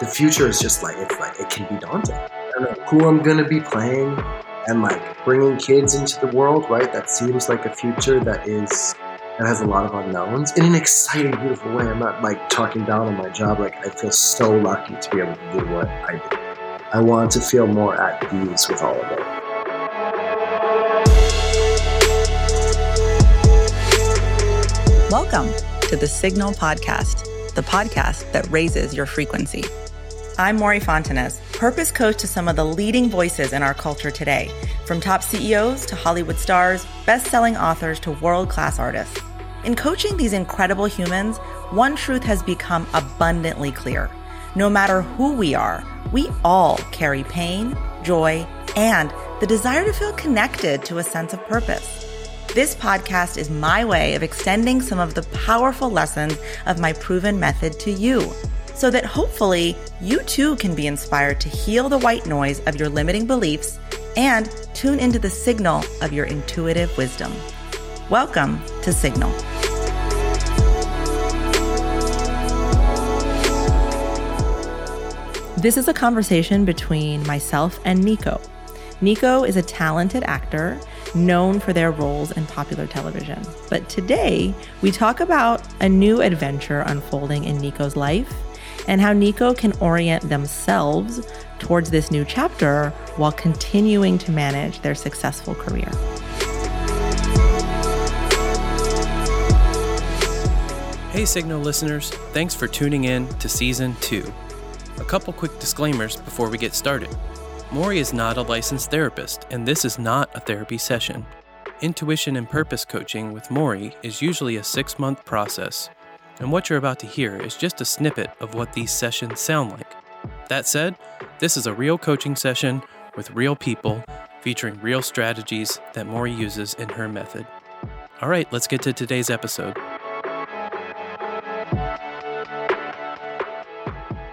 the future is just like it's like it can be daunting. I don't know who I'm gonna be playing, and like bringing kids into the world. Right, that seems like a future that is that has a lot of unknowns in an exciting, beautiful way. I'm not like talking down on my job. Like I feel so lucky to be able to do what I do. I want to feel more at ease with all of it. Welcome to the Signal Podcast, the podcast that raises your frequency. I'm Mory Fontanez, purpose coach to some of the leading voices in our culture today, from top CEOs to Hollywood stars, best selling authors to world class artists. In coaching these incredible humans, one truth has become abundantly clear. No matter who we are, we all carry pain, joy, and the desire to feel connected to a sense of purpose. This podcast is my way of extending some of the powerful lessons of my proven method to you so that hopefully you too can be inspired to heal the white noise of your limiting beliefs and tune into the signal of your intuitive wisdom. Welcome to Signal. This is a conversation between myself and Nico. Nico is a talented actor known for their roles in popular television. But today, we talk about a new adventure unfolding in Nico's life and how Nico can orient themselves towards this new chapter while continuing to manage their successful career. Hey, Signal listeners, thanks for tuning in to Season 2. A couple quick disclaimers before we get started. Mory is not a licensed therapist, and this is not a therapy session. Intuition and purpose coaching with Mory is usually a six month process and what you're about to hear is just a snippet of what these sessions sound like. That said, this is a real coaching session with real people featuring real strategies that Mory uses in her method. All right, let's get to today's episode.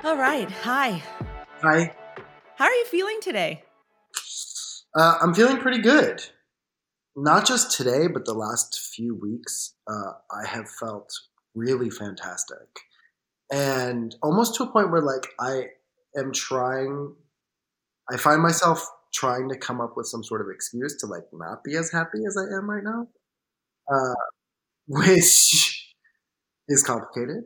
All right, hi. Hi. How are you feeling today? Uh, I'm feeling pretty good. Not just today, but the last few weeks, uh, I have felt really fantastic. And almost to a point where like i am trying i find myself trying to come up with some sort of excuse to like not be as happy as i am right now uh, which is complicated.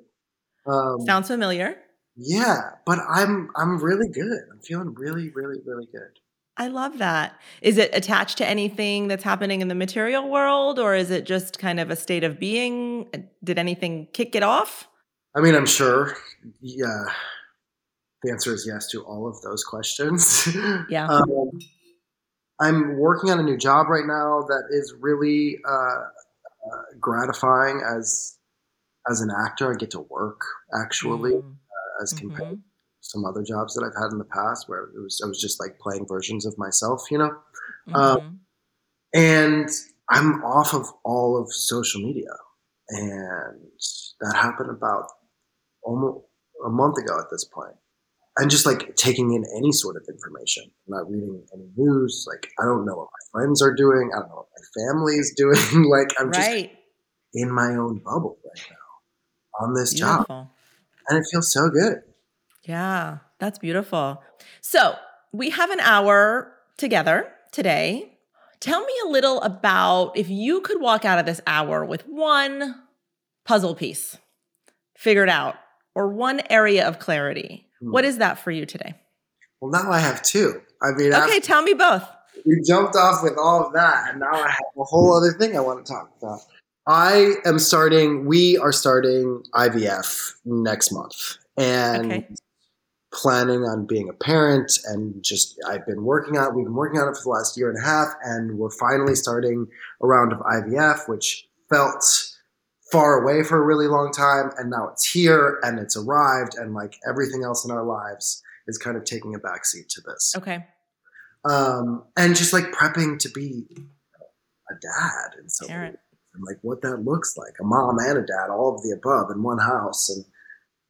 Um, sounds familiar. Yeah but i'm i'm really good. I'm feeling really really really good I love that. Is it attached to anything that's happening in the material world or is it just kind of a state of being? Did anything kick it off? I mean, I'm sure. Yeah. The answer is yes to all of those questions. Yeah. um, I'm working on a new job right now that is really uh, uh, gratifying as as an actor. I get to work actually mm-hmm. uh, as compared mm-hmm some other jobs that I've had in the past where it was I was just like playing versions of myself, you know. Mm-hmm. Um, and I'm off of all of social media, and that happened about almost a month ago at this point. And just like taking in any sort of information, I'm not reading any news. Like I don't know what my friends are doing. I don't know what my family is doing. like I'm right. just in my own bubble right now on this Beautiful. job, and it feels so good. Yeah, that's beautiful. So we have an hour together today. Tell me a little about if you could walk out of this hour with one puzzle piece figured out or one area of clarity. Hmm. What is that for you today? Well, now I have two. I mean, okay, tell me both. We jumped off with all of that, and now I have a whole other thing I want to talk about. I am starting, we are starting IVF next month. And okay planning on being a parent and just I've been working on it. we've been working on it for the last year and a half and we're finally starting a round of IVF which felt far away for a really long time and now it's here and it's arrived and like everything else in our lives is kind of taking a backseat to this. Okay. Um, and just like prepping to be a dad and so and like what that looks like a mom and a dad all of the above in one house and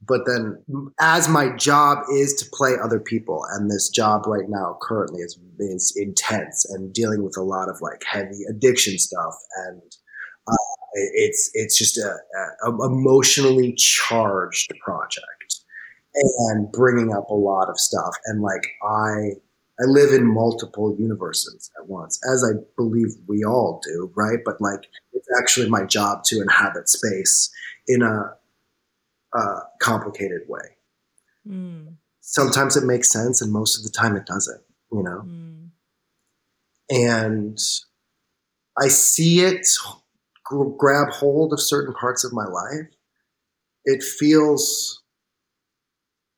but then as my job is to play other people and this job right now currently is, is intense and dealing with a lot of like heavy addiction stuff and uh, it's it's just a, a, emotionally charged project and bringing up a lot of stuff. And like I, I live in multiple universes at once, as I believe we all do, right? But like it's actually my job to inhabit space in a, a complicated way. Mm. Sometimes it makes sense, and most of the time it doesn't. You know, mm. and I see it grab hold of certain parts of my life. It feels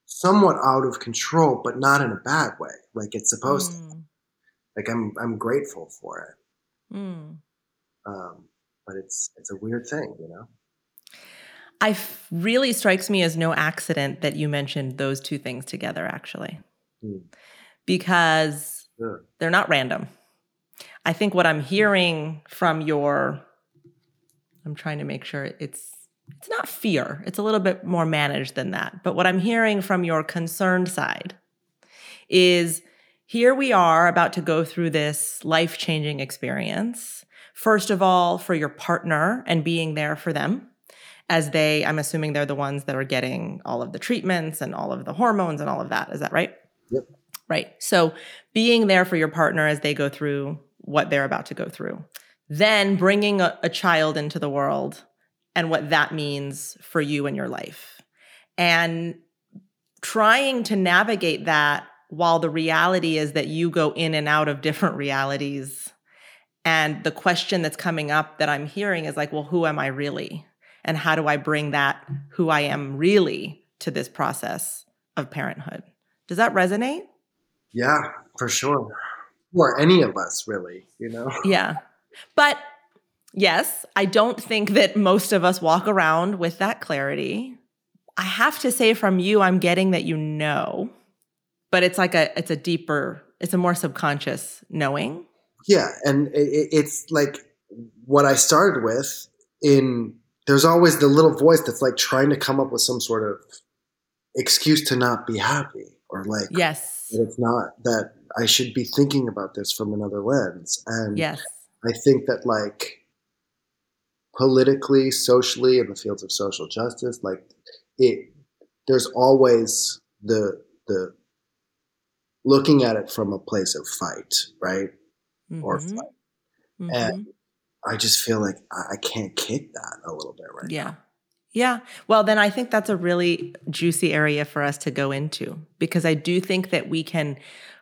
somewhat out of control, but not in a bad way, like it's supposed mm. to. Like I'm, I'm grateful for it. Mm. Um, but it's, it's a weird thing, you know. I f- really strikes me as no accident that you mentioned those two things together, actually, mm. because sure. they're not random. I think what I'm hearing from your, I'm trying to make sure it's it's not fear, it's a little bit more managed than that. But what I'm hearing from your concerned side is here we are about to go through this life changing experience. First of all, for your partner and being there for them as they, I'm assuming they're the ones that are getting all of the treatments and all of the hormones and all of that. Is that right? Yep. Right. So being there for your partner as they go through what they're about to go through. Then bringing a, a child into the world and what that means for you and your life. And trying to navigate that while the reality is that you go in and out of different realities. And the question that's coming up that I'm hearing is like, well, who am I really? And how do I bring that who I am really to this process of parenthood? Does that resonate? Yeah, for sure. Or any of us, really, you know? Yeah. But Yes, I don't think that most of us walk around with that clarity. I have to say from you I'm getting that you know, but it's like a it's a deeper, it's a more subconscious knowing. Yeah, and it, it's like what I started with in there's always the little voice that's like trying to come up with some sort of excuse to not be happy or like yes. it's not that I should be thinking about this from another lens. And yes. I think that like politically, socially, in the fields of social justice, like it, there's always the the looking at it from a place of fight, right, mm-hmm. or fight, mm-hmm. and I just feel like I, I, can't kick that a little bit right yeah. now. Yeah. Well, then I think that's a really juicy area for us to go into because I do think that we can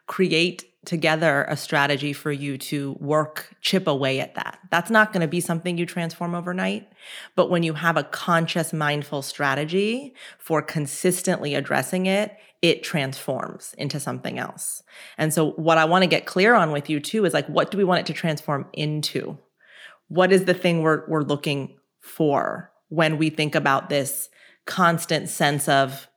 create together a strategy for you to work, chip away at that. That's not going to be something you transform overnight. But when you have a conscious, mindful strategy for consistently addressing it, it transforms into something else. And so, what I want to get clear on with you too is like, what do we want it to transform into? What is the thing we're, we're looking for when we think about this constant sense of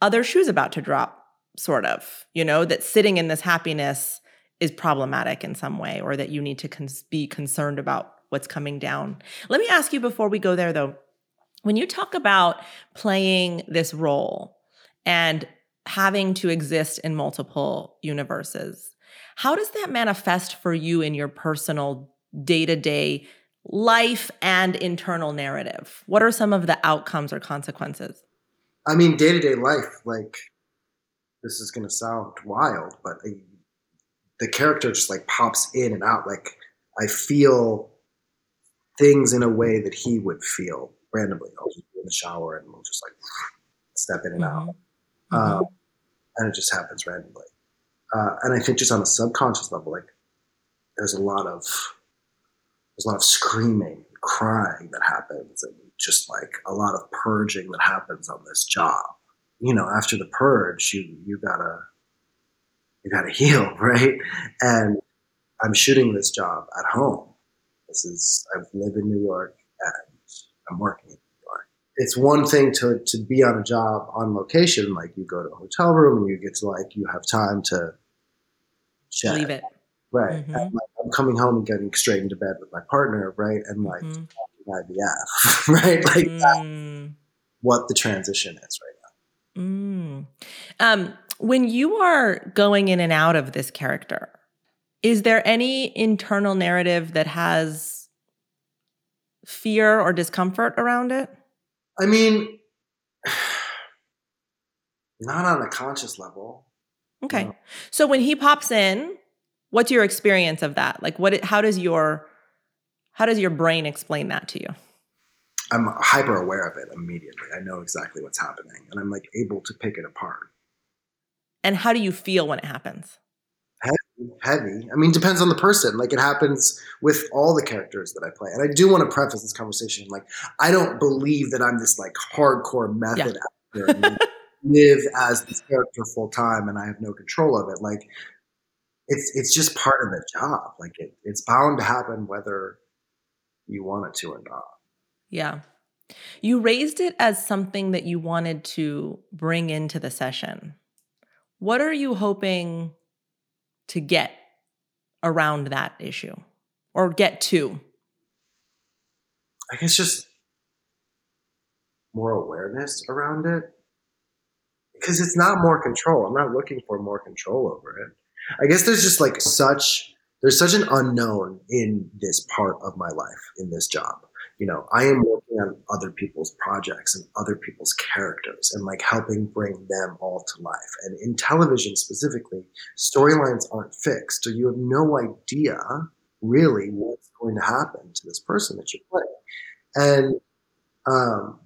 other shoes about to drop? sort of, you know, that sitting in this happiness is problematic in some way or that you need to cons- be concerned about what's coming down. Let me ask you before we go there though, when you talk about playing this role and having to exist in multiple universes, how does that manifest for you in your personal day to day life and internal narrative? What are some of the outcomes or consequences? I mean, day to day life, like this is going to sound wild, but I, the character just like pops in and out. Like I feel things in a way that he would feel randomly. I'll just be in the shower and we'll just like step in and out. Mm-hmm. Um, and it just happens randomly. Uh, and I think just on a subconscious level, like there's a lot of there's a lot of screaming, and crying that happens, and just like a lot of purging that happens on this job you know, after the purge, you you gotta you gotta heal, right? And I'm shooting this job at home. This is I live in New York and I'm working in New York. It's one thing to to be on a job on location, like you go to a hotel room and you get to like you have time to chat. Leave it. Right. Mm-hmm. Like, I'm coming home and getting straight into bed with my partner, right? And like mm-hmm. IVF, right? Like mm. what the transition is, right? Mm. Um, when you are going in and out of this character, is there any internal narrative that has fear or discomfort around it? I mean, Not on a conscious level. Okay. No. So when he pops in, what's your experience of that? Like what how does your how does your brain explain that to you? I'm hyper aware of it immediately. I know exactly what's happening and I'm like able to pick it apart. And how do you feel when it happens? Heavy, heavy. I mean, depends on the person. Like it happens with all the characters that I play. And I do want to preface this conversation like I don't believe that I'm this like hardcore method yeah. actor and live as this character full time and I have no control of it. Like it's it's just part of the job. Like it, it's bound to happen whether you want it to or not. Yeah. You raised it as something that you wanted to bring into the session. What are you hoping to get around that issue or get to? I guess just more awareness around it. Because it's not more control. I'm not looking for more control over it. I guess there's just like such there's such an unknown in this part of my life in this job. You know i am working on other people's projects and other people's characters and like helping bring them all to life. And in television specifically storylines aren't fixed so you have no idea really what's going to happen to this person that you're playing. And um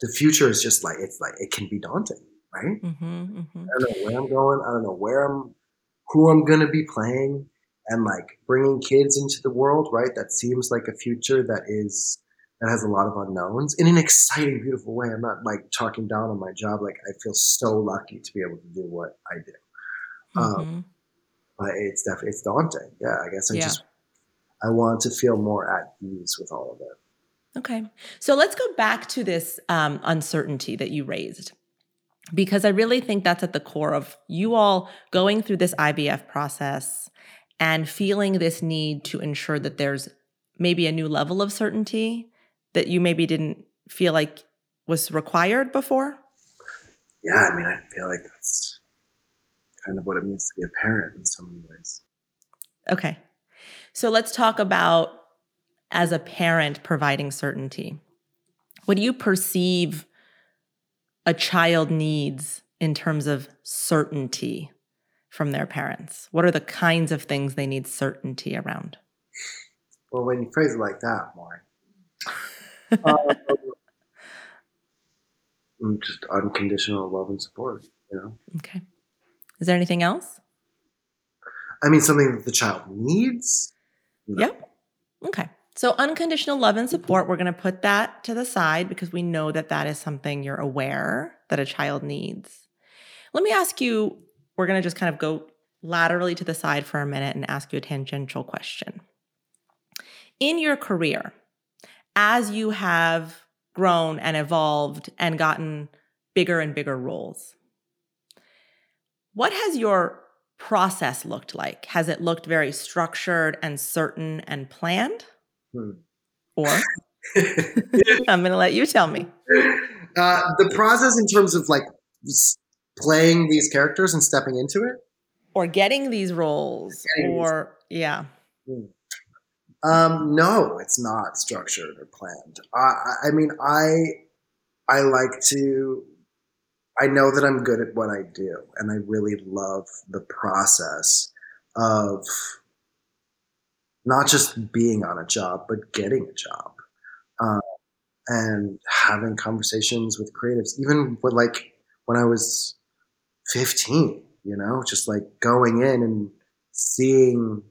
the future is just like it's like it can be daunting right mm-hmm, mm-hmm. i don't know where i'm going i don't know where i'm who i'm going to be playing and like bringing kids into the world, right? That seems like a future that is that has a lot of unknowns in an exciting, beautiful way. I'm not like talking down on my job. Like I feel so lucky to be able to do what I do. Um, mm-hmm. Um, but it's definitely it's daunting. Yeah, I guess I yeah. just I want to feel more at ease with all of it. Okay, so let's go back to this um, uncertainty that you raised because I really think that's at the core of you all going through this IVF process and feeling this need to ensure that there's maybe a new level of certainty that you maybe didn't feel like was required before? Yeah, I mean, I feel like that's kind of what it means to be a parent in so many ways. Okay. So let's talk about as a parent providing certainty. What do you perceive a child needs in terms of certainty? from their parents? What are the kinds of things they need certainty around? Well, when you phrase it like that, Mory, uh, just unconditional love and support, you know? Okay. Is there anything else? I mean, something that the child needs. No. Yep. Okay. So, unconditional love and support, we're going to put that to the side because we know that that is something you're aware that a child needs. Let me ask you we're going to just kind of go laterally to the side for a minute and ask you a tangential question. In your career, as you have grown and evolved and gotten bigger and bigger roles, what has your process looked like? Has it looked very structured and certain and planned? Hmm. Or I'm going to let you tell me. Uh, the process in terms of like playing these characters and stepping into it or getting these roles getting or these. yeah hmm. um no it's not structured or planned I, I mean i i like to i know that i'm good at what i do and i really love the process of not just being on a job but getting a job um, and having conversations with creatives even with like when i was 15, you know, just like going in and seeing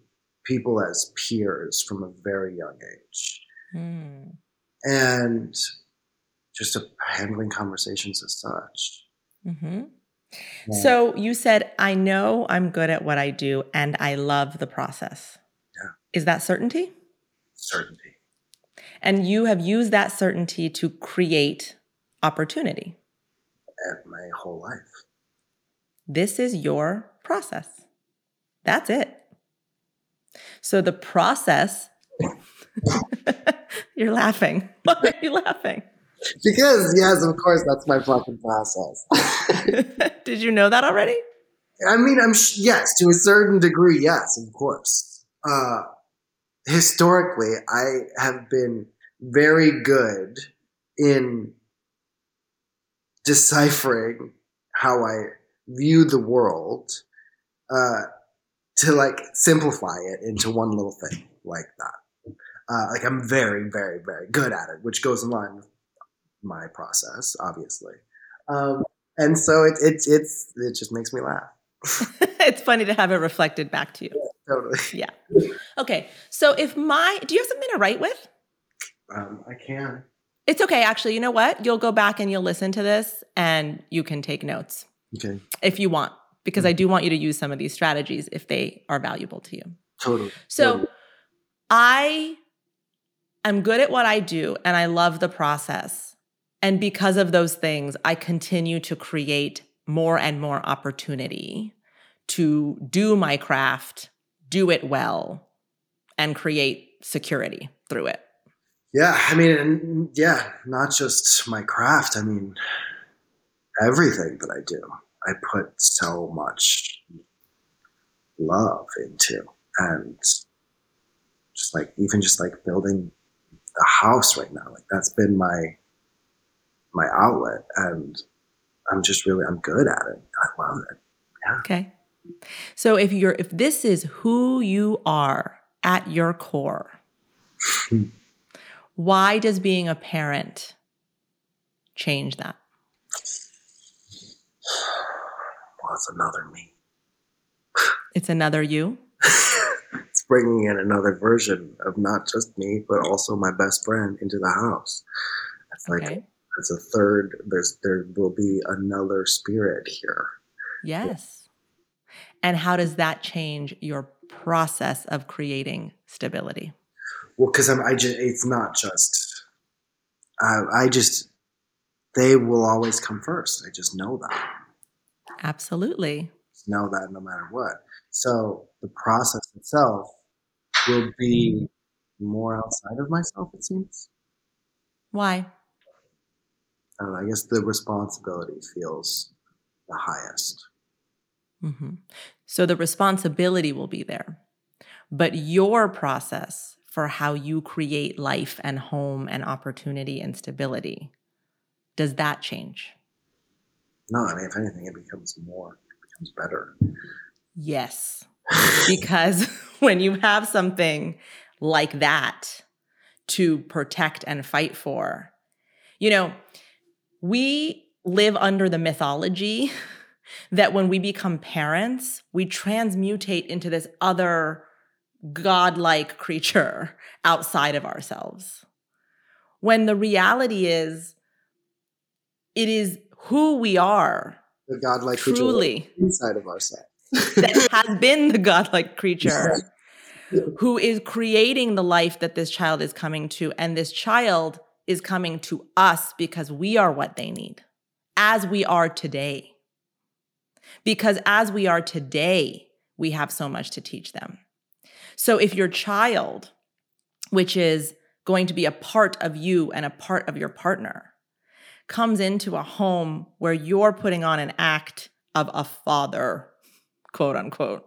people as peers from a very young age. Mm. And just a, handling conversations as such. Mm-hmm. Yeah. So you said, I know I'm good at what I do and I love the process. Is that certainty? Certainty. And you have used that certainty to create opportunity. At my whole life. This is your process. That's it. So the process, you're laughing. Why are you laughing? Because, yes, of course, that's my fucking process. Did you know that already? I mean, I'm yes, to a certain degree, yes, of course. Uh, historically, I have been very good in deciphering how I view the world uh, to like simplify it into one little thing like that. Uh, like I'm very, very, very good at it, which goes in line with my process, obviously. Um, and so it, it, it's, it just makes me laugh. it's funny to have it reflected back to you. Yeah, totally. Yeah. Okay. So if my, do you have something to write with? Um, I can. It's okay. Actually, you know what? You'll go back and you'll listen to this and you can take notes. Okay. If you want, because I do want you to use some of these strategies if they are valuable to you. Totally. So totally. I am good at what I do and I love the process. And because of those things, I continue to create more and more opportunity to do my craft, do it well, and create security through it. Yeah, I mean, yeah, not just my craft. I mean, everything that I do, I put so much love into, and just like even just like building a house right now, like that's been my my outlet, and I'm just really I'm good at it. I love it. Yeah. Okay. So if you're if this is who you are at your core, why does being a parent change that? Well, it's another me. It's another you. it's bringing in another version of not just me, but also my best friend into the house. It's like Okay. it's a third. There's there will be another spirit here. Yes. And how does that change your process of creating stability? Well, because I'm I just it's not just. I I just they will always come first. I just know that. Absolutely. Just know that no matter what. So the process itself will be more outside of myself. It seems. Why? I don't know, I guess the responsibility feels the highest. Hmm So the responsibility will be there, but your process for how you create life and home and opportunity and stability does that change? No, I mean, if anything, it becomes more, it becomes better. Yes. because when you have something like that to protect and fight for, you know, we live under the mythology that when we become parents, we transmutate into this other godlike creature outside of ourselves. When the reality is, it is who we are The godlike creature truly inside of ourselves. that has been the godlike creature who is creating the life that this child is coming to. And this child is coming to us because we are what they need, as we are today. Because as we are today, we have so much to teach them. So if your child, which is going to be a part of you and a part of your partner, comes into a home where you're putting on an act of a father, quote unquote,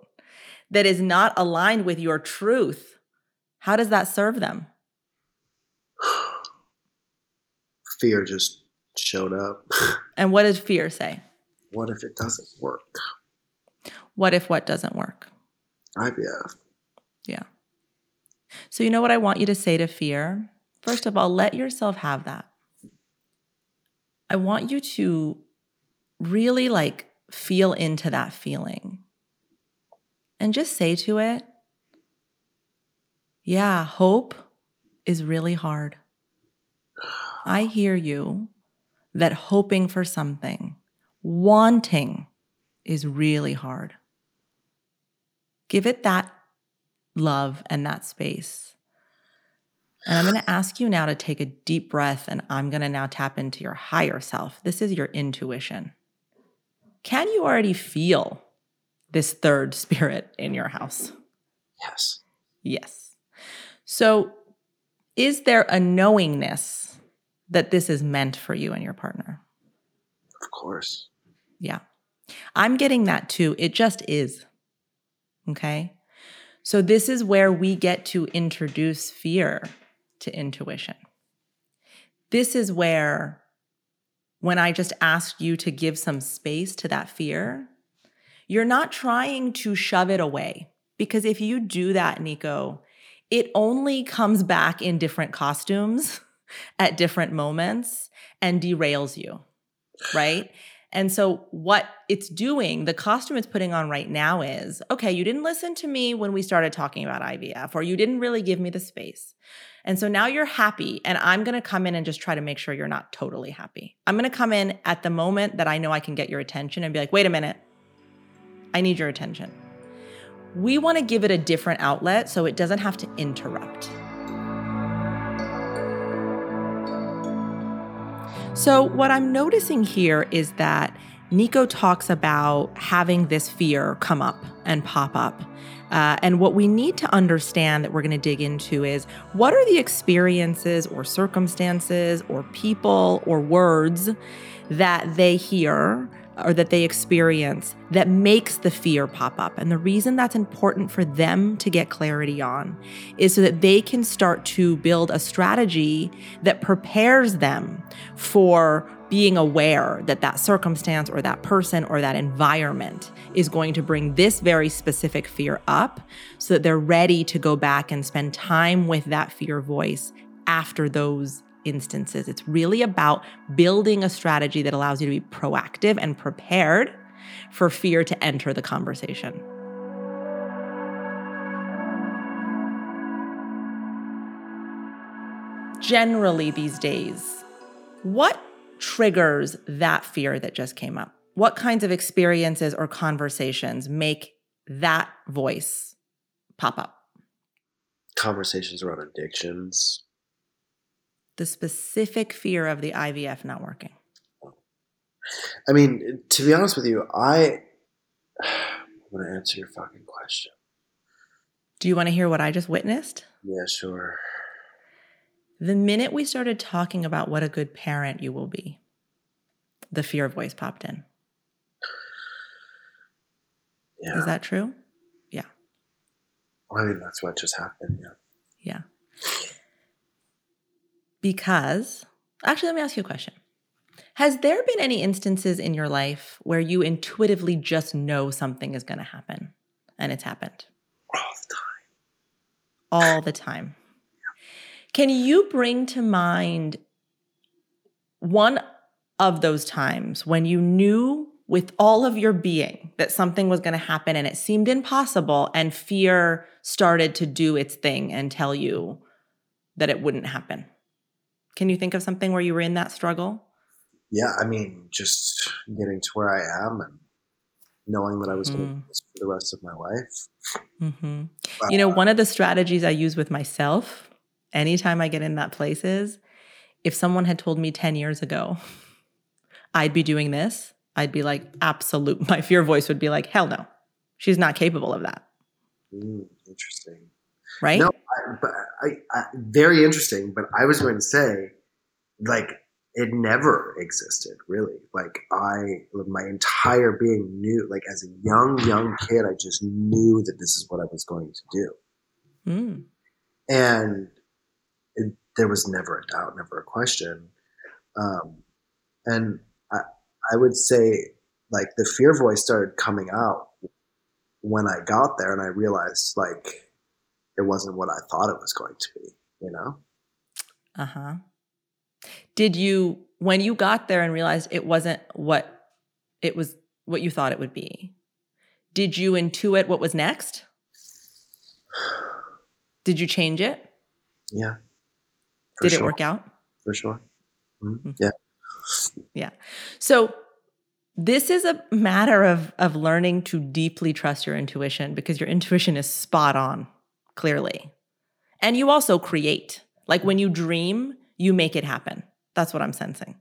that is not aligned with your truth, how does that serve them? Fear just showed up. And what does fear say? What if it doesn't work? What if what doesn't work? IVF. Yeah. So, you know what I want you to say to fear? First of all, let yourself have that. I want you to really like feel into that feeling and just say to it, yeah, hope is really hard. I hear you that hoping for something, wanting is really hard. Give it that love and that space. And I'm going to ask you now to take a deep breath, and I'm going to now tap into your higher self. This is your intuition. Can you already feel this third spirit in your house? Yes. Yes. So, is there a knowingness that this is meant for you and your partner? Of course. Yeah. I'm getting that too. It just is. Okay. So, this is where we get to introduce fear to intuition. This is where when I just asked you to give some space to that fear, you're not trying to shove it away. Because if you do that, Nico, it only comes back in different costumes at different moments and derails you, right? And so, what it's doing, the costume it's putting on right now is okay, you didn't listen to me when we started talking about IVF, or you didn't really give me the space. And so now you're happy, and I'm gonna come in and just try to make sure you're not totally happy. I'm gonna come in at the moment that I know I can get your attention and be like, wait a minute, I need your attention. We wanna give it a different outlet so it doesn't have to interrupt. So, what I'm noticing here is that Nico talks about having this fear come up and pop up. Uh, and what we need to understand that we're going to dig into is what are the experiences or circumstances or people or words that they hear or that they experience that makes the fear pop up. And the reason that's important for them to get clarity on is so that they can start to build a strategy that prepares them for being aware that that circumstance or that person or that environment is going to bring this very specific fear up so that they're ready to go back and spend time with that fear voice after those instances. It's really about building a strategy that allows you to be proactive and prepared for fear to enter the conversation. Generally, these days, what triggers that fear that just came up? What kinds of experiences or conversations make that voice pop up? Conversations around addictions, the specific fear of the IVF not working? I mean, to be honest with you, I want to answer your fucking question. Do you want to hear what I just witnessed? Yeah, sure. The minute we started talking about what a good parent you will be, the fear voice popped in. Yeah. Is that true? Yeah. Well, I mean, that's what just happened. Yeah. Yeah because actually, let me ask you a question. Has there been any instances in your life where you intuitively just know something is going to happen and it's happened? All the time. All the time. Can you bring to mind one of those times when you knew with all of your being that something was going to happen and it seemed impossible and fear started to do its thing and tell you that it wouldn't happen? Can you think of something where you were in that struggle? Yeah, I mean, just getting to where I am and knowing that I was mm. going to do this for the rest of my life. Mm-hmm. Uh, you know, one of the strategies I use with myself anytime I get in that place is if someone had told me 10 years ago I'd be doing this, I'd be like, absolute. My fear voice would be like, hell no, she's not capable of that. Mm, interesting right? No, I, but I, I, very interesting. But I was going to say, like, it never existed really. Like, I, my entire being knew, like, as a young, young kid, I just knew that this is what I was going to do. Mm. And it, there was never a doubt, never a question. Um, and I, I would say, like, the fear voice started coming out when I got there, and I realized, like, it wasn't what I thought it was going to be, you know? Uh huh. Did you, when you got there and realized it wasn't what it was, what you thought it would be, did you intuit what was next? Did you change it? Yeah. Did sure. it work out? For sure. Mm-hmm. Yeah. Yeah. So this is a matter of of learning to deeply trust your intuition because your intuition is spot on clearly. And you also create. Like when you dream, you make it happen. That's what I'm sensing.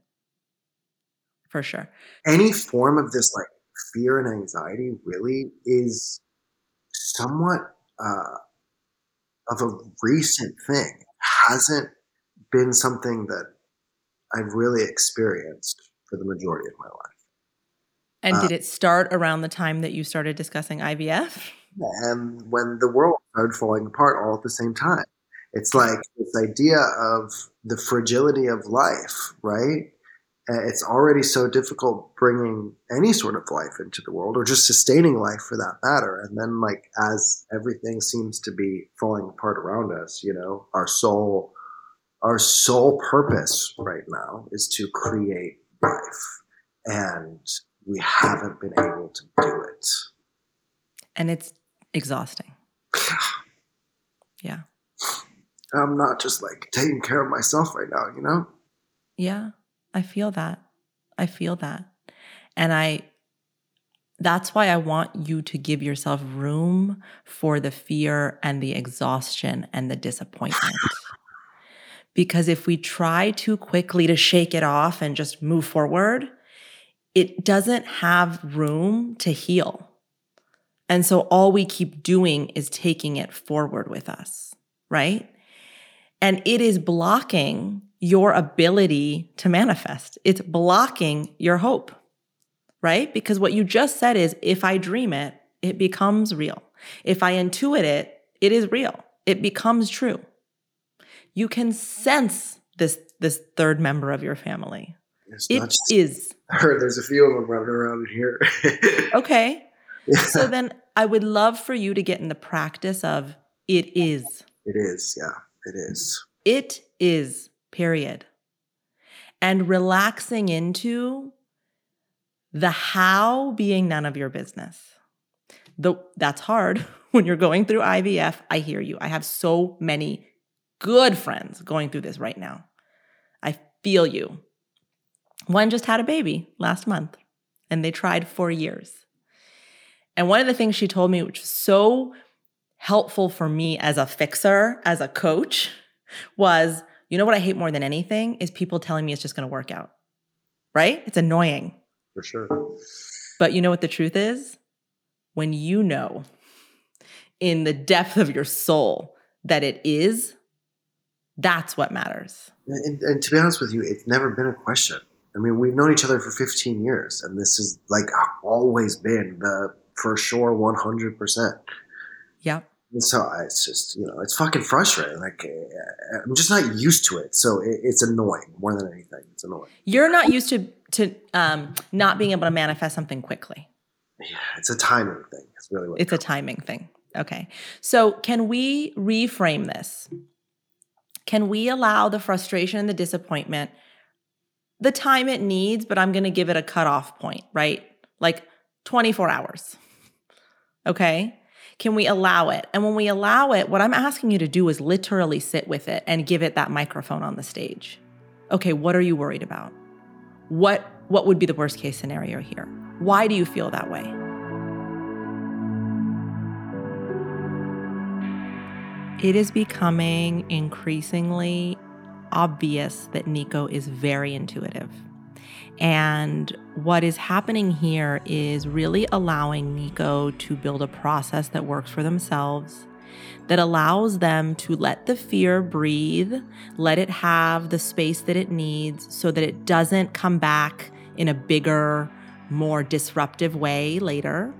For sure. Any form of this like fear and anxiety really is somewhat uh, of a recent thing. It hasn't been something that I've really experienced for the majority of my life. And uh, did it start around the time that you started discussing IVF? And when the world started falling apart all at the same time. It's like this idea of the fragility of life, right? Uh, it's already so difficult bringing any sort of life into the world or just sustaining life for that matter and then like as everything seems to be falling apart around us you know our soul our sole purpose right now is to create life and we haven't been able to do it and it's exhausting yeah i'm not just like taking care of myself right now you know yeah I feel that. I feel that. And I, that's why I want you to give yourself room for the fear and the exhaustion and the disappointment. because if we try too quickly to shake it off and just move forward, it doesn't have room to heal. And so all we keep doing is taking it forward with us, right? And it is blocking your ability to manifest. It's blocking your hope, right? Because what you just said is if I dream it, it becomes real. If I intuit it, it is real. It becomes true. You can sense this this third member of your family. It's it is. I heard there's a few of them running around here. okay. So then I would love for you to get in the practice of it is. It is, yeah. It is. It is period. And relaxing into the how being none of your business. The, that's hard when you're going through IVF. I hear you. I have so many good friends going through this right now. I feel you. One just had a baby last month and they tried for years. And one of the things she told me, which was so helpful for me as a fixer, as a coach, was you know what I hate more than anything is people telling me it's just going to work out. Right? It's annoying. For sure. But you know what the truth is? When you know in the depth of your soul that it is, that's what matters. And, and, to be honest with you, it's never been a question. I mean, we've known each other for 15 years, and this has like always been the for sure 100%. Yeah. And so it's just you know it's fucking frustrating. Like eh, I'm just not used to it, so it, it's annoying more than anything. It's annoying. You're not used to to um, not being able to manifest something quickly. Yeah, it's a timing thing. It's really what it's a timing thing. Okay, so can we reframe this? Can we allow the frustration and the disappointment the time it needs, but I'm going to give it a cutoff point, right? Like 24 hours. Okay. Can we allow it? And when we allow it, what I'm asking you to do is literally sit with it and give it that microphone on the stage. Okay, what are you worried about? What what would be the worst case scenario here? Why do you feel that way? It is becoming increasingly obvious that Nico is very intuitive. And what is happening here is really allowing Nico to build a process that works for themselves, that allows them to let the fear breathe, let it have the space that it needs so that it doesn't come back in a bigger, more disruptive way later.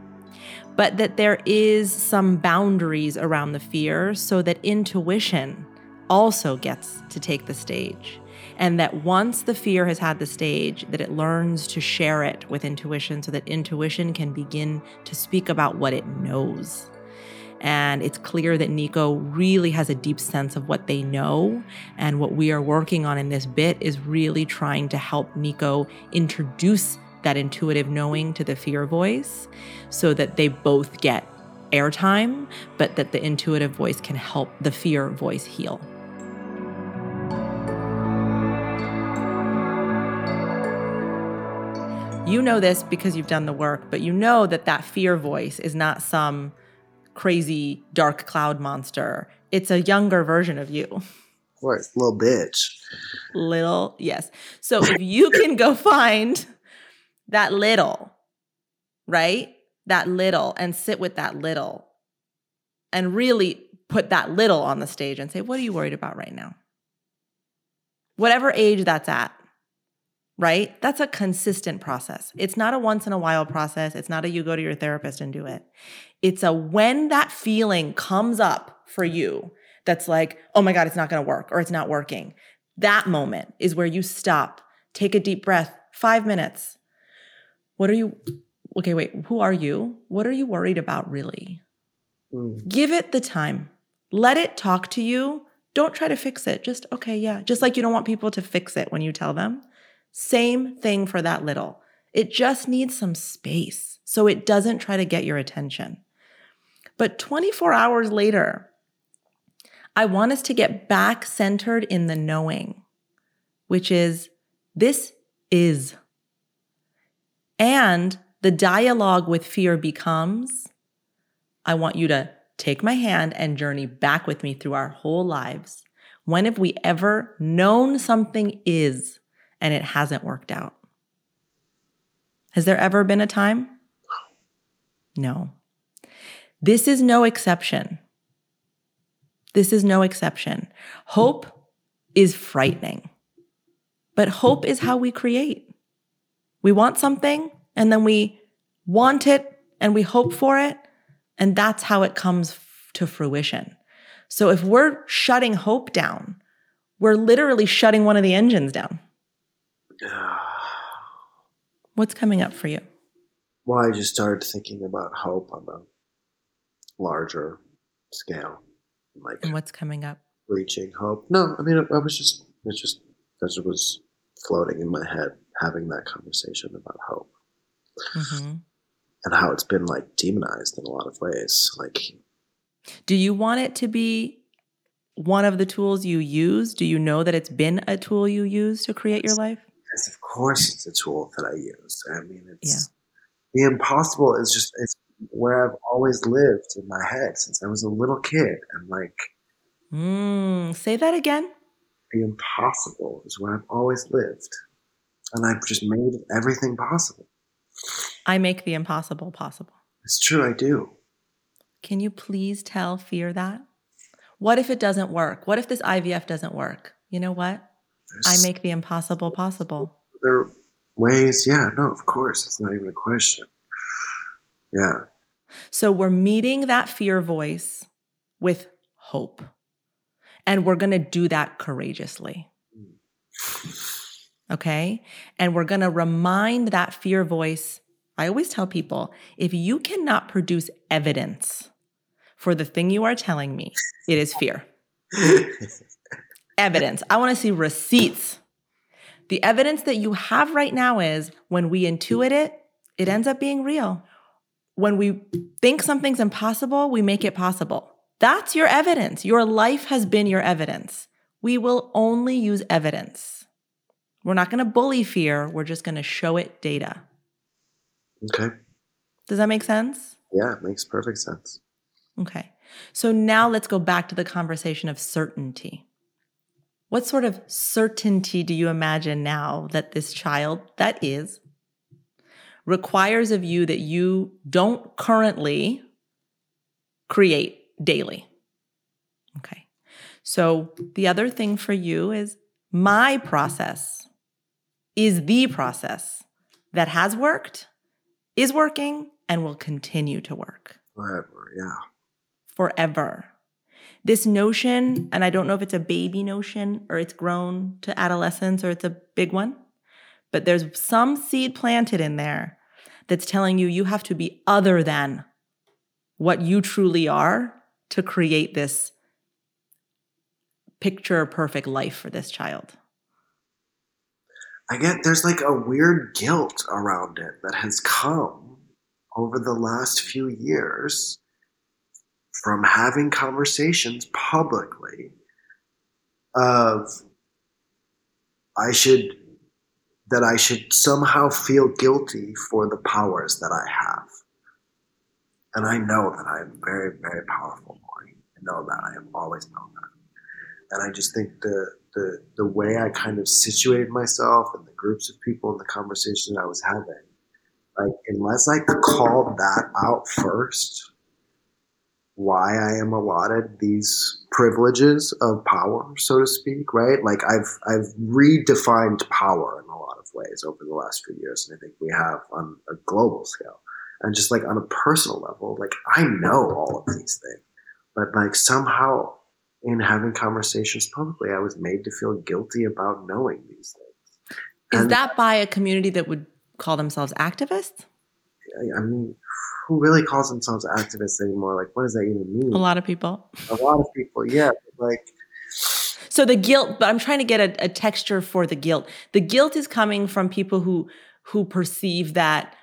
But that there is some boundaries around the fear so that intuition also gets to take the stage and that once the fear has had the stage that it learns to share it with intuition so that intuition can begin to speak about what it knows and it's clear that Nico really has a deep sense of what they know. And what we are working on in this bit is really trying to help Nico introduce that intuitive knowing to the fear voice so that they both get airtime, but that the intuitive voice can help the fear voice heal. You know this because you've done the work, but you know that that fear voice is not some crazy dark cloud monster. It's a younger version of you. Right, little bitch. Little, yes. So if you can go find that little, right? That little and sit with that little and really put that little on the stage and say, what are you worried about right now? Whatever age that's at right? That's a consistent process. It's not a once in a while process. It's not a you go to your therapist and do it. It's a when that feeling comes up for you that's like, oh my God, it's not going to work or it's not working. That moment is where you stop, take a deep breath, Five minutes. What are you? Okay, wait. Who are you? What are you worried about really? Mm. Give it the time. Let it talk to you. Don't try to fix it. Just, okay, yeah. Just like you don't want people to fix it when you tell them. Same thing for that little. It just needs some space so it doesn't try to get your attention. But 24 hours later, I want us to get back centered in the knowing, which is this is. And the dialogue with fear becomes I want you to take my hand and journey back with me through our whole lives. When have we ever known something is and it hasn't worked out? Has there ever been a time? No. This is no exception. This is no exception. Hope is frightening, but hope is how we create. We want something and then we want it and we hope for it, and that's how it comes to fruition. So if we're shutting hope down, we're literally shutting one of the engines down. What's coming up for you? Well, I just started thinking about hope on a larger scale. Like and what's coming up? Reaching hope. No, I mean, I was just, it's just, as it was floating in my head, having that conversation about hope. Mm-hmm. And how it's been like demonized in a lot of ways. Like, do you want it to be one of the tools you use? Do you know that it's been a tool you use to create your life? Yes, of course, it's a tool that I use. I mean, it's yeah. the impossible is just it's where I've always lived in my head since I was a little kid. And like, mm, say that again. The impossible is where I've always lived, and I've just made everything possible. I make the impossible possible. It's true, I do. Can you please tell fear that? What if it doesn't work? What if this IVF doesn't work? You know what? There's, I make the impossible possible. There are ways, yeah, no, of course. It's not even a question. Yeah. So we're meeting that fear voice with hope. And we're going to do that courageously. Hmm. Okay. And we're going to remind that fear voice. I always tell people if you cannot produce evidence for the thing you are telling me, it is fear. evidence. I want to see receipts. The evidence that you have right now is when we intuit it, it ends up being real. When we think something's impossible, we make it possible. That's your evidence. Your life has been your evidence. We will only use evidence. We're not going to bully fear. We're just going to show it data. Okay. Does that make sense? Yeah, it makes perfect sense. Okay. So now let's go back to the conversation of certainty. What sort of certainty do you imagine now that this child, that is, requires of you that you don't currently create daily? Okay. So the other thing for you is my process is the process that has worked, is working, and will continue to work. Forever, yeah. Forever this notion, and I don't know if it's a baby notion or it's grown to adolescence or it's a big one, but there's some seed planted in there that's telling you you have to be other than what you truly are to create this picture perfect life for this child. I get there's like a weird guilt around it that has come over the last few years from having conversations publicly of I should that I should somehow feel guilty for the powers that I have. And I know that I am very, very powerful, Mory. I know that. I have always known that. And I just think the the the way I kind of situated myself and the groups of people and the conversation I was having, like unless I called that out first, why I am allotted these privileges of power, so to speak, right? Like I've I've redefined power in a lot of ways over the last few years, and I think we have on a global scale. And just like on a personal level, like I know all of these things, but like somehow in having conversations publicly, I was made to feel guilty about knowing these things. Is and, that by a community that would call themselves activists? I mean, who really calls themselves activists anymore? Like, what does that even mean? A lot of people. A lot of people, yeah. Like, so the guilt, but I'm trying to get a, a texture for the guilt. The guilt is coming from people who who perceive that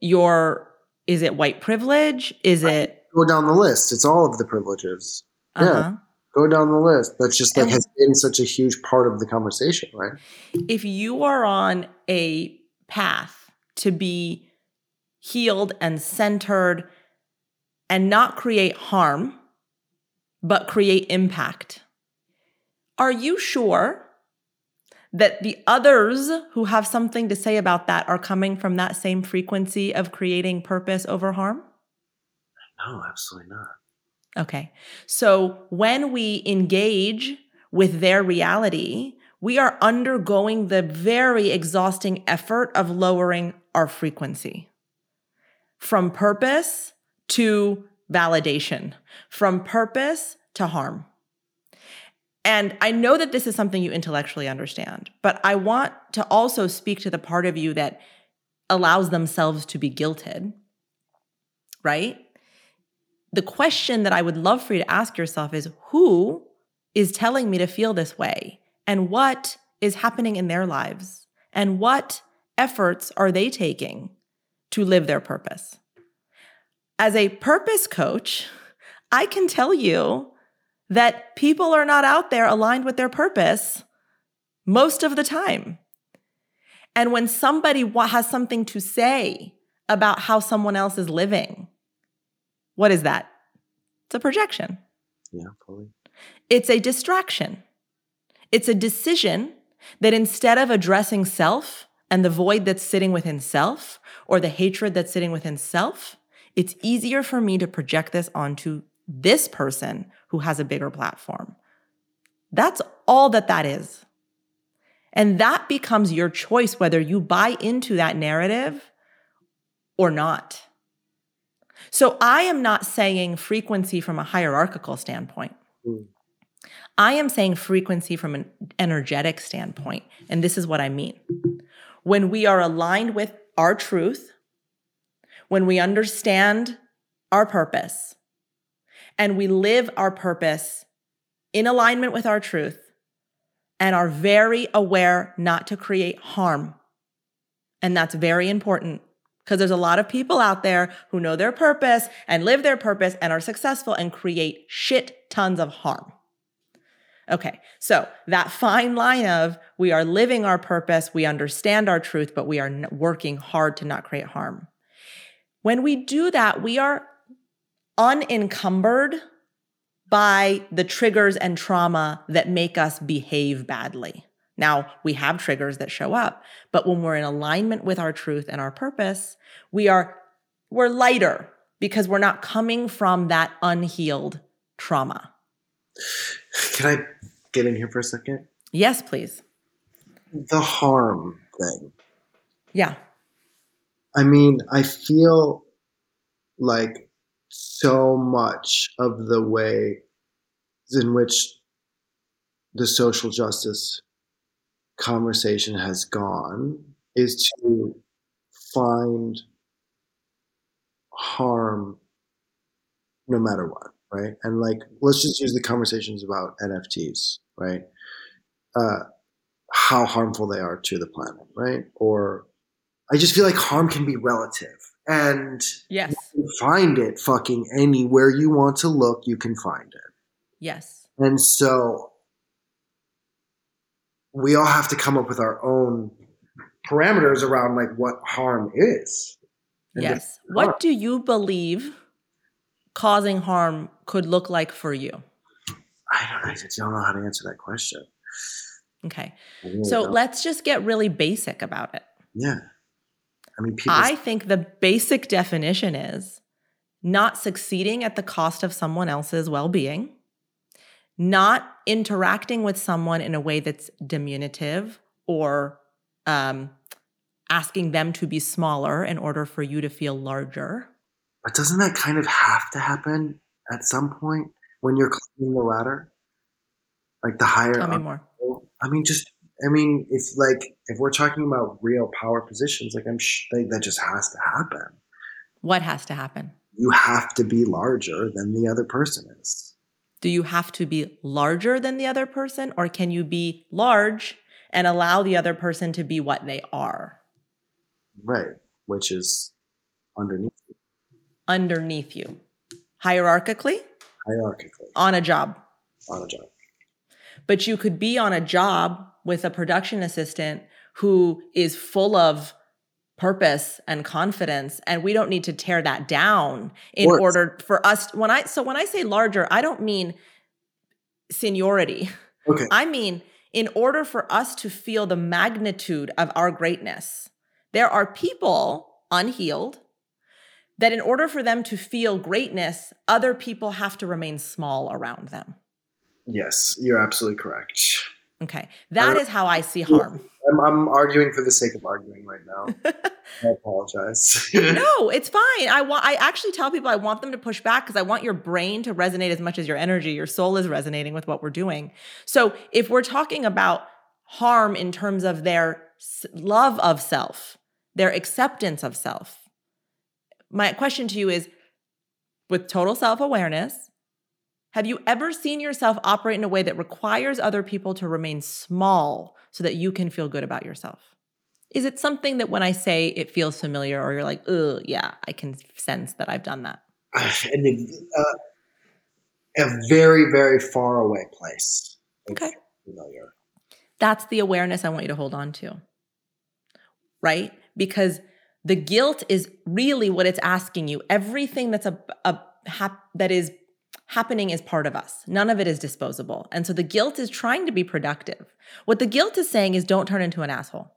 your is it white privilege? Is it go down the list? It's all of the privileges. Uh-huh. Yeah. Go down the list. That's just like has been such a huge part of the conversation, right? If you are on a path to be healed and centered and not create harm, but create impact, are you sure that the others who have something to say about that are coming from that same frequency of creating purpose over harm? No, absolutely not. Okay. So when we engage with their reality, we are undergoing the very exhausting effort of lowering our frequency from purpose to validation, from purpose to harm. And I know that this is something you intellectually understand, but I want to also speak to the part of you that allows themselves to be guilted, right? The question that I would love for you to ask yourself is who is telling me to feel this way? And what is happening in their lives? And what efforts are they taking to live their purpose? As a purpose coach, I can tell you that people are not out there aligned with their purpose most of the time. And when somebody has something to say about how someone else is living, what is that? It's a projection. Yeah, fully. It's a distraction. It's a decision that instead of addressing self and the void that's sitting within self or the hatred that's sitting within self, it's easier for me to project this onto this person who has a bigger platform. That's all that that is. And that becomes your choice whether you buy into that narrative or not. So I am not saying frequency from a hierarchical standpoint. Mm. I am saying frequency from an energetic standpoint. And this is what I mean. When we are aligned with our truth, when we understand our purpose, and we live our purpose in alignment with our truth and are very aware not to create harm. And that's very important because there's a lot of people out there who know their purpose and live their purpose and are successful and create shit tons of harm. Okay, so that fine line of we are living our purpose, we understand our truth, but we are working hard to not create harm. When we do that, we are unencumbered by the triggers and trauma that make us behave badly. Now, we have triggers that show up, but when we're in alignment with our truth and our purpose, we are we're lighter because we're not coming from that unhealed trauma. Can I get in here for a second? Yes, please. The harm thing. Yeah. I mean, I feel like so much of the way in which the social justice conversation has gone is to find harm no matter what right and like let's just use the conversations about nfts right uh, how harmful they are to the planet right or i just feel like harm can be relative and yes. find it fucking anywhere you want to look, you can find it. Yes. And so we all have to come up with our own parameters around like what harm is. Yes. What do you believe causing harm could look like for you? I don't, I just don't know how to answer that question. Okay. Really so don't. let's just get really basic about it. Yeah. I mean, I think the basic definition is not succeeding at the cost of someone else's well being, not interacting with someone in a way that's diminutive or um, asking them to be smaller in order for you to feel larger. But doesn't that kind of have to happen at some point when you're climbing the ladder? Like the higher. Tell me more. I mean, just I mean, if like if we're talking about real power positions, like I'm sh- like that just has to happen. What has to happen? You have to be larger than the other person is. Do you have to be larger than the other person, or can you be large and allow the other person to be what they are? Right, which is underneath you. Underneath you, hierarchically. Hierarchically. On a job. On a job. But you could be on a job with a production assistant who is full of purpose and confidence and we don't need to tear that down in order for us when i so when i say larger i don't mean seniority okay i mean in order for us to feel the magnitude of our greatness there are people unhealed that in order for them to feel greatness other people have to remain small around them yes you're absolutely correct Okay. that uh, is how I see harm. I'm, I'm, arguing for the sake of arguing right now. I apologize. no, it's fine. I want. I actually tell people I want them to push back because I want your brain to resonate as much as your energy. Your soul is resonating with what we're doing. So if we're talking about harm in terms of their love of self, their acceptance of self, my question to you is, with total self awareness, have you ever seen yourself operate in a way that requires other people to remain small so that you can feel good about yourself? Is it something that when I say it feels familiar or you're like, oh, yeah, I can sense that I've done that? And uh, a very, very far away place. Okay. Familiar. That's the awareness I want you to hold on to. Right? Because the guilt is really what it's asking you. Everything that's a, a hap- that is happening is part of us. None of it is disposable. And so the guilt is trying to be productive. What the guilt is saying is don't turn into an asshole.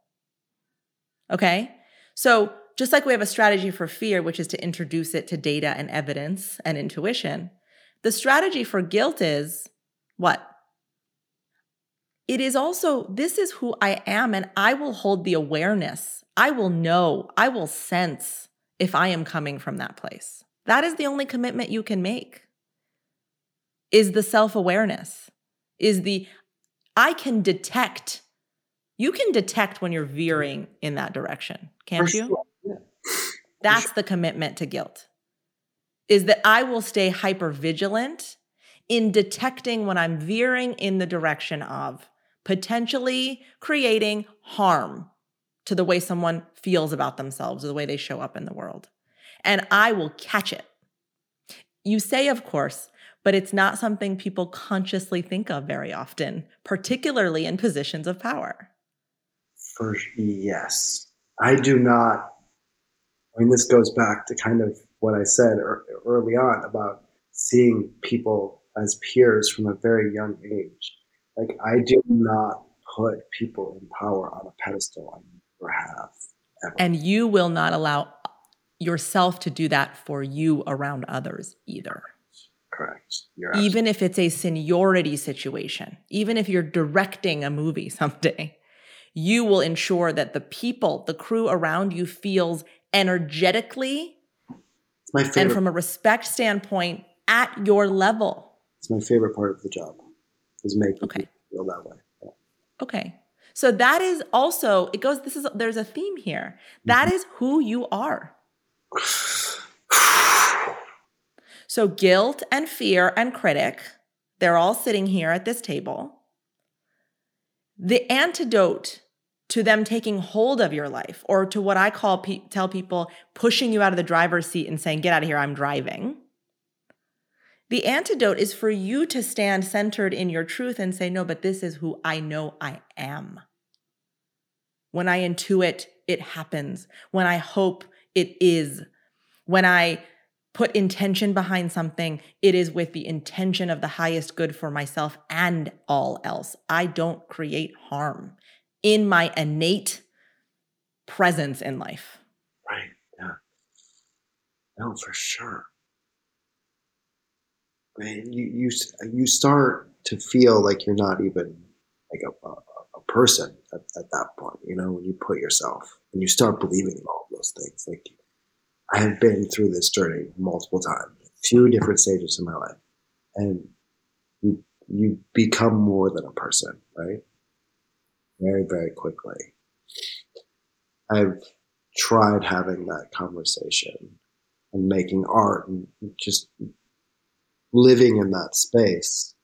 Okay? So just like we have a strategy for fear, which is to introduce it to data and evidence and intuition, the strategy for guilt is what? It is also, this is who I am, and I will hold the awareness. I will know, I will sense if I am coming from that place. That is the only commitment you can make is the self awareness, is the I can detect. You can detect when you're veering in that direction, can't you? That's the commitment to guilt. Is that I will stay hyper vigilant in detecting when I'm veering in the direction of potentially creating harm to the way someone feels about themselves or the way they show up in the world. And I will catch it. You say, of course, but it's not something people consciously think of very often, particularly in positions of power. For yes, I do not. I mean, this goes back to kind of what I said early on about seeing people as peers from a very young age. Like, I do not put people in power on a pedestal. I never have. Ever. And you will not allow yourself to do that for you around others either. Correct. You're even if it's a seniority situation, even if you're directing a movie someday, you will ensure that the people, the crew around you feels energetically and from a respect standpoint at your level. It's my favorite part of the job is making okay. people feel that way. Yeah. Okay. So that is also it goes this is there's a theme here. That mm-hmm. is who you are. So, guilt and fear and critic, they're all sitting here at this table. The antidote to them taking hold of your life, or to what I call pe- tell people pushing you out of the driver's seat and saying, Get out of here, I'm driving. The antidote is for you to stand centered in your truth and say, No, but this is who I know I am. When I intuit, it happens. When I hope, it is. When I put intention behind something, it is with the intention of the highest good for myself and all else. I don't create harm in my innate presence in life. Right. Yeah. No, for sure. Man, you you you start to feel like you're not even like a, person at, at that point. You know, when you put yourself and you start believing in all those things, like I have been through this journey multiple times, a few different stages in my life, and you, you become more than a person, right? very, very quickly. I've tried having that conversation and making art and just living in that space.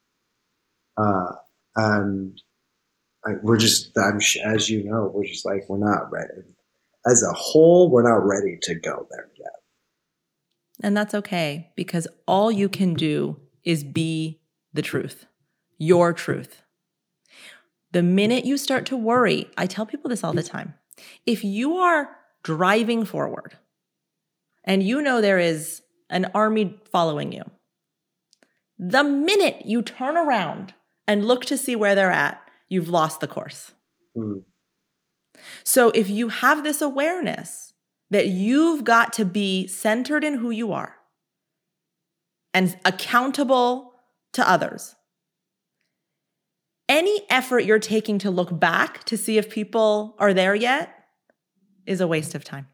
Uh, and We're just, I'm, as you know, we're just like, we're not ready. As a whole, we're not ready to go there yet. And that's okay because all you can do is be the truth, your truth. The minute you start to worry, I tell people this all the time. If you are driving forward and you know there is an army following you, the minute you turn around and look to see where they're at, you've lost the course. Mm. So if you have this awareness that you've got to be centered in who you are and accountable to others, any effort you're taking to look back to see if people are there yet is a waste of time.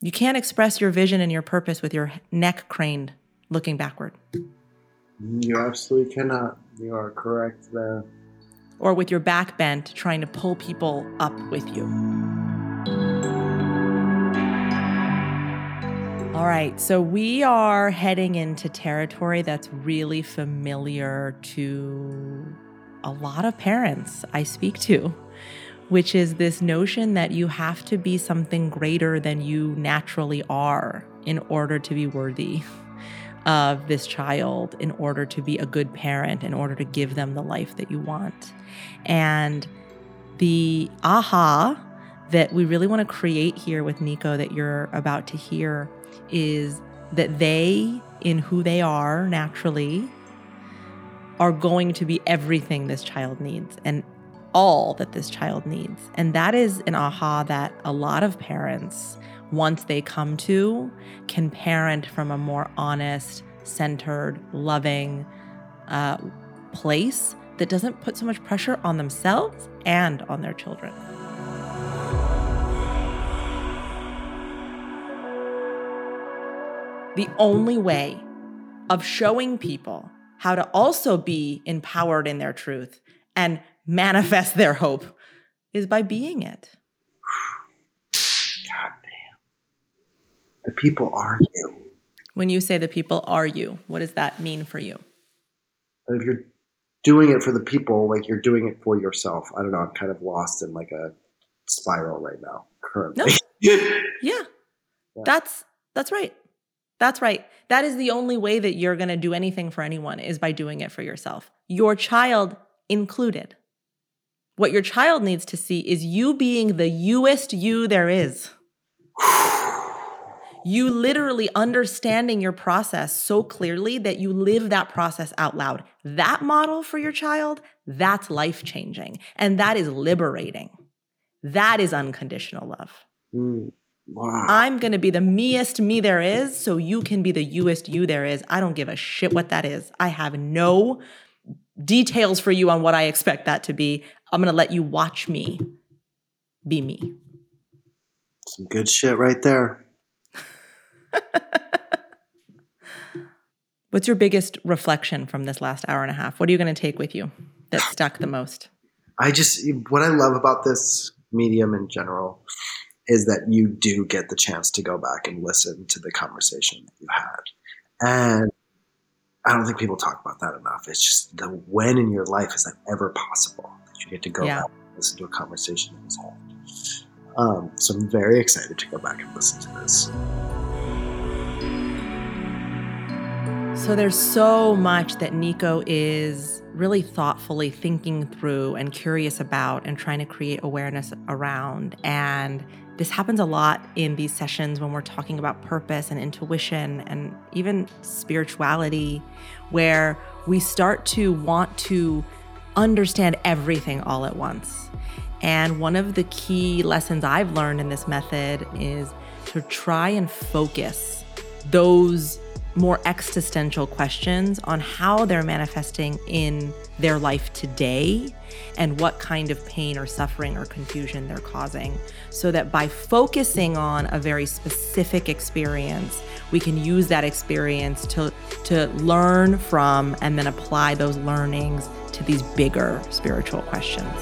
You can't express your vision and your purpose with your neck craned looking backward. You absolutely cannot. You are correct there. Or with your back bent, trying to pull people up with you. All right, so we are heading into territory that's really familiar to a lot of parents I speak to which is this notion that you have to be something greater than you naturally are in order to be worthy of this child, in order to be a good parent, in order to give them the life that you want. And the aha that we really want to create here with Nico that you're about to hear is that they, in who they are naturally, are going to be everything this child needs. And all that this child needs. And that is an aha that a lot of parents, once they come to, can parent from a more honest, centered, loving uh, place that doesn't put so much pressure on themselves and on their children. The only way of showing people how to also be empowered in their truth and manifest their hope is by being it. God damn. The people are you. When you say the people are you, what does that mean for you? If you're doing it for the people, like you're doing it for yourself. I don't know. I'm kind of lost in like a spiral right now currently. No. yeah. yeah. That's that's right. That's right. That is the only way that you're going to do anything for anyone is by doing it for yourself. Your child included. What your child needs to see is you being the youest you there is. You literally understanding your process so clearly that you live that process out loud. That model for your child, that's life changing. And that is liberating. That is unconditional love. Mm, wow. I'm going to be the meest me there is so you can be the youest you there is. I don't give a shit what that is. I have no details for you on what I expect that to be. I'm going to let you watch me be me. Some good shit right there. What's your biggest reflection from this last hour and a half? What are you going to take with you that stuck the most? I just, what I love about this medium in general is that you do get the chance to go back and listen to the conversation that you had. And I don't think people talk about that enough. It's just the when in your life is that ever possible that you get to go yeah. back and listen to a conversation that was had. Um, so I'm very excited to go back and listen to this. So there's so much that Nico is really thoughtfully thinking through and curious about and trying to create awareness around. And this happens a lot in these sessions when we're talking about purpose and intuition and even spirituality, where we start to want to understand everything all at once. And one of the key lessons I've learned in this method is to try and focus those more existential questions on how they're manifesting in their life today and what kind of pain or suffering or confusion they're causing. So that by focusing on a very specific experience, we can use that experience to, to learn from and then apply those learnings to these bigger spiritual questions.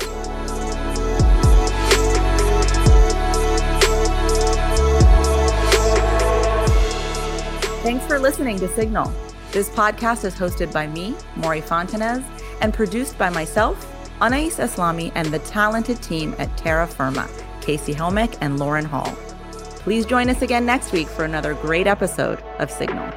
Thanks for listening to Signal. This podcast is hosted by me, Mory Fontanez, and produced by myself, Anais Eslami, and the talented team at Terra Firma, Casey Helmick and Lauren Hall. Please join us again next week for another great episode of Signal.